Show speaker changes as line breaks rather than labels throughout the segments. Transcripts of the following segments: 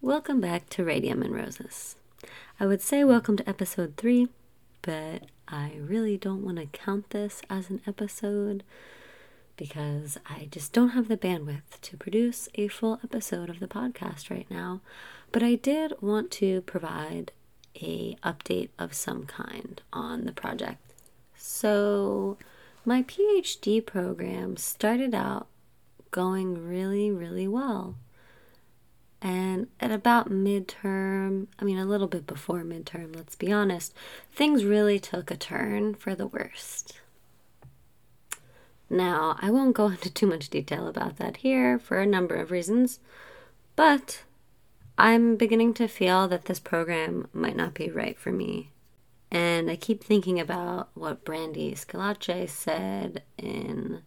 Welcome back to Radium and Roses. I would say welcome to episode three, but I really don't want to count this as an episode because I just don't have the bandwidth to produce a full episode of the podcast right now. But I did want to provide a update of some kind on the project. So, my PhD program started out going really, really well. And at about midterm, I mean, a little bit before midterm, let's be honest, things really took a turn for the worst. Now, I won't go into too much detail about that here for a number of reasons, but I'm beginning to feel that this program might not be right for me. And I keep thinking about what Brandy Schillace said in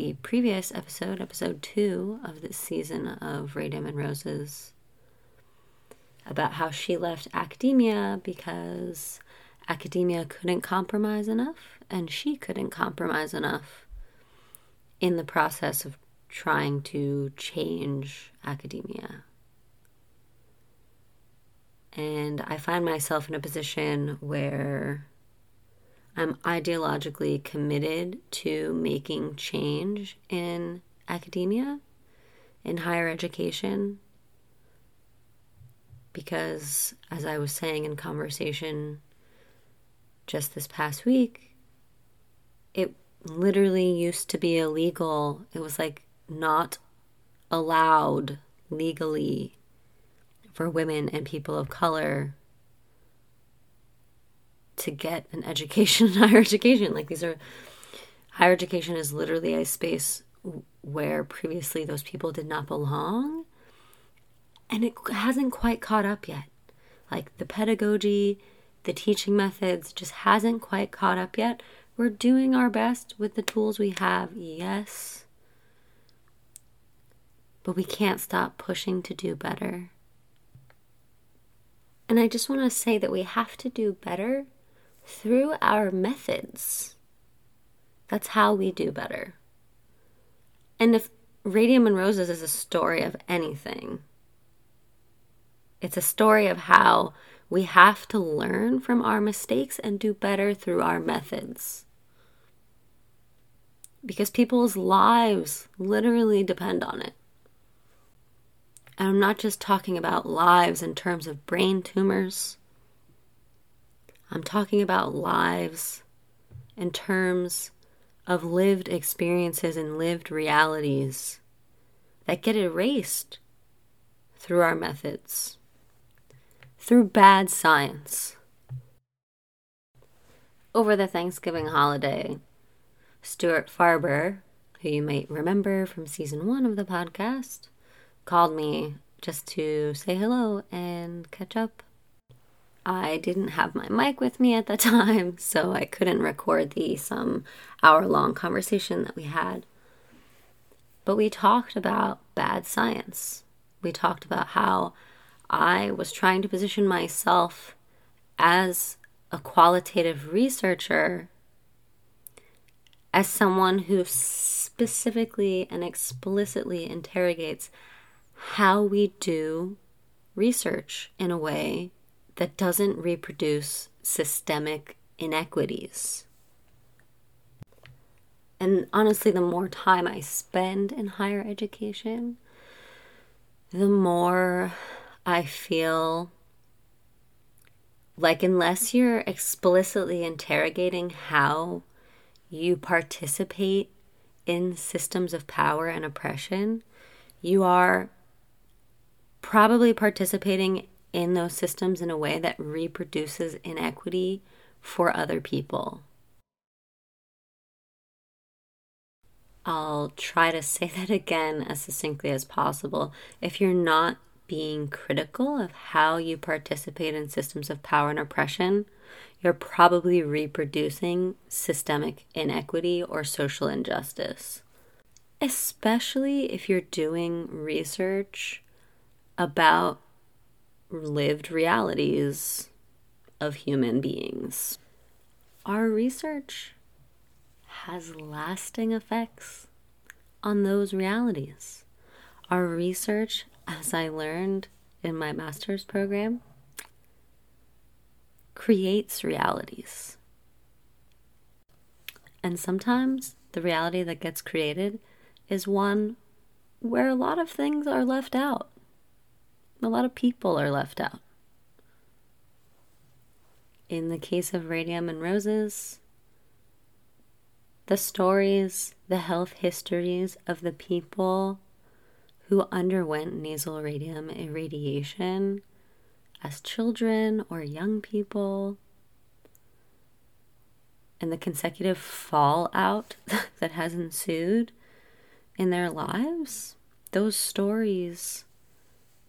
the previous episode, episode two of this season of Radium and Roses, about how she left academia because academia couldn't compromise enough and she couldn't compromise enough in the process of trying to change academia. And I find myself in a position where I'm ideologically committed to making change in academia, in higher education, because as I was saying in conversation just this past week, it literally used to be illegal. It was like not allowed legally for women and people of color to get an education, higher education. Like these are higher education is literally a space where previously those people did not belong. And it hasn't quite caught up yet. Like the pedagogy, the teaching methods just hasn't quite caught up yet. We're doing our best with the tools we have, yes. But we can't stop pushing to do better. And I just want to say that we have to do better through our methods. That's how we do better. And if Radium and Roses is a story of anything, it's a story of how we have to learn from our mistakes and do better through our methods. Because people's lives literally depend on it. And I'm not just talking about lives in terms of brain tumors. I'm talking about lives in terms of lived experiences and lived realities that get erased through our methods, through bad science. Over the Thanksgiving holiday, Stuart Farber, who you might remember from season one of the podcast, called me just to say hello and catch up I didn't have my mic with me at the time, so I couldn't record the some hour long conversation that we had. But we talked about bad science. We talked about how I was trying to position myself as a qualitative researcher, as someone who specifically and explicitly interrogates how we do research in a way that doesn't reproduce systemic inequities. And honestly, the more time I spend in higher education, the more I feel like, unless you're explicitly interrogating how you participate in systems of power and oppression, you are probably participating in those systems in a way that reproduces inequity for other people. I'll try to say that again as succinctly as possible. If you're not being critical of how you participate in systems of power and oppression, you're probably reproducing systemic inequity or social injustice. Especially if you're doing research about lived realities of human beings. Our research has lasting effects on those realities. Our research, as I learned in my master's program creates realities. And sometimes the reality that gets created is one where a lot of things are left out. A lot of people are left out. In the case of Radium and Roses, the stories, the health histories of the people who underwent nasal radium irradiation as children or young people, and the consecutive fallout that has ensued in their lives, those stories,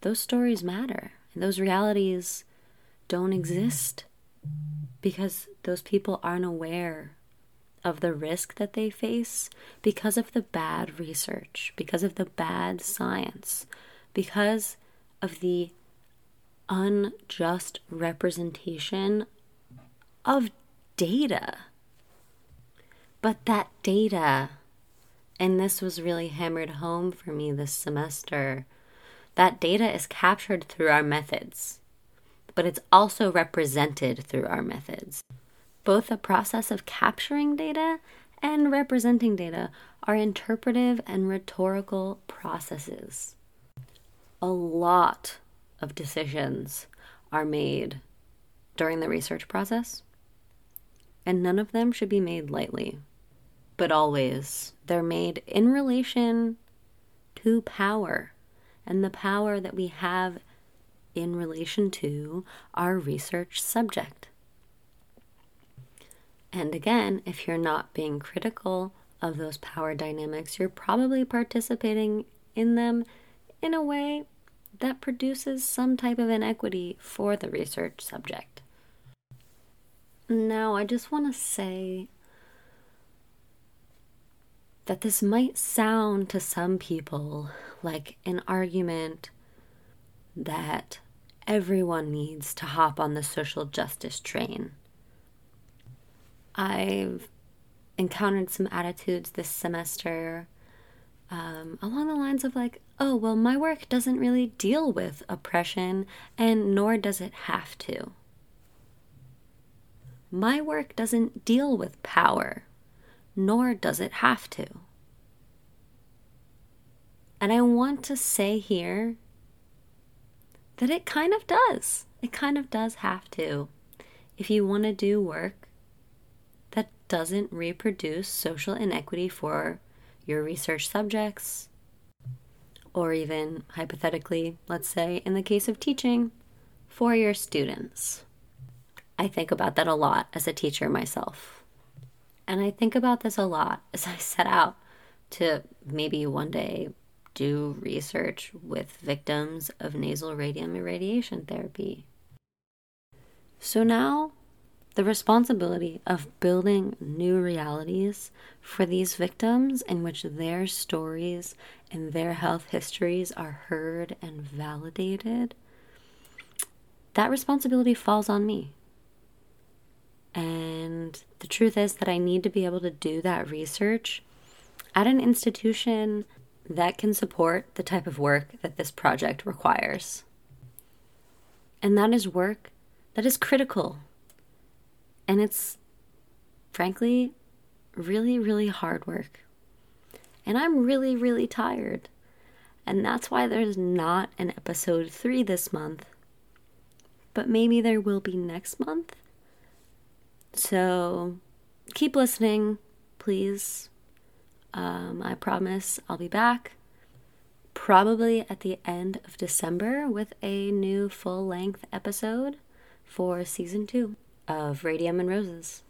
those stories matter. And those realities don't exist because those people aren't aware of the risk that they face because of the bad research, because of the bad science, because of the unjust representation of data. But that data, and this was really hammered home for me this semester, that data is captured through our methods, but it's also represented through our methods. Both the process of capturing data and representing data are interpretive and rhetorical processes. A lot of decisions are made during the research process, and none of them should be made lightly, but always they're made in relation to power and the power that we have in relation to our research subject. And again, if you're not being critical of those power dynamics, you're probably participating in them in a way that produces some type of inequity for the research subject. Now, I just want to say that this might sound to some people like an argument that everyone needs to hop on the social justice train. I've encountered some attitudes this semester um, along the lines of like, oh, well, my work doesn't really deal with oppression, and nor does it have to. My work doesn't deal with power, nor does it have to. And I want to say here that it kind of does. It kind of does have to. If you want to do work that doesn't reproduce social inequity for your research subjects, or even hypothetically, let's say in the case of teaching, for your students. I think about that a lot as a teacher myself. And I think about this a lot as I set out to maybe one day do research with victims of nasal radium irradiation therapy. So now the responsibility of building new realities for these victims in which their stories and their health histories are heard and validated, that responsibility falls on me. And the truth is that I need to be able to do that research at an institution that can support the type of work that this project requires. And that is work that is critical and it's frankly really, really hard work. And I'm really, really tired. And that's why there's not an episode three this month. But maybe there will be next month. So keep listening, please. Um, I promise I'll be back probably at the end of December with a new full length episode for season two of Radium and Roses.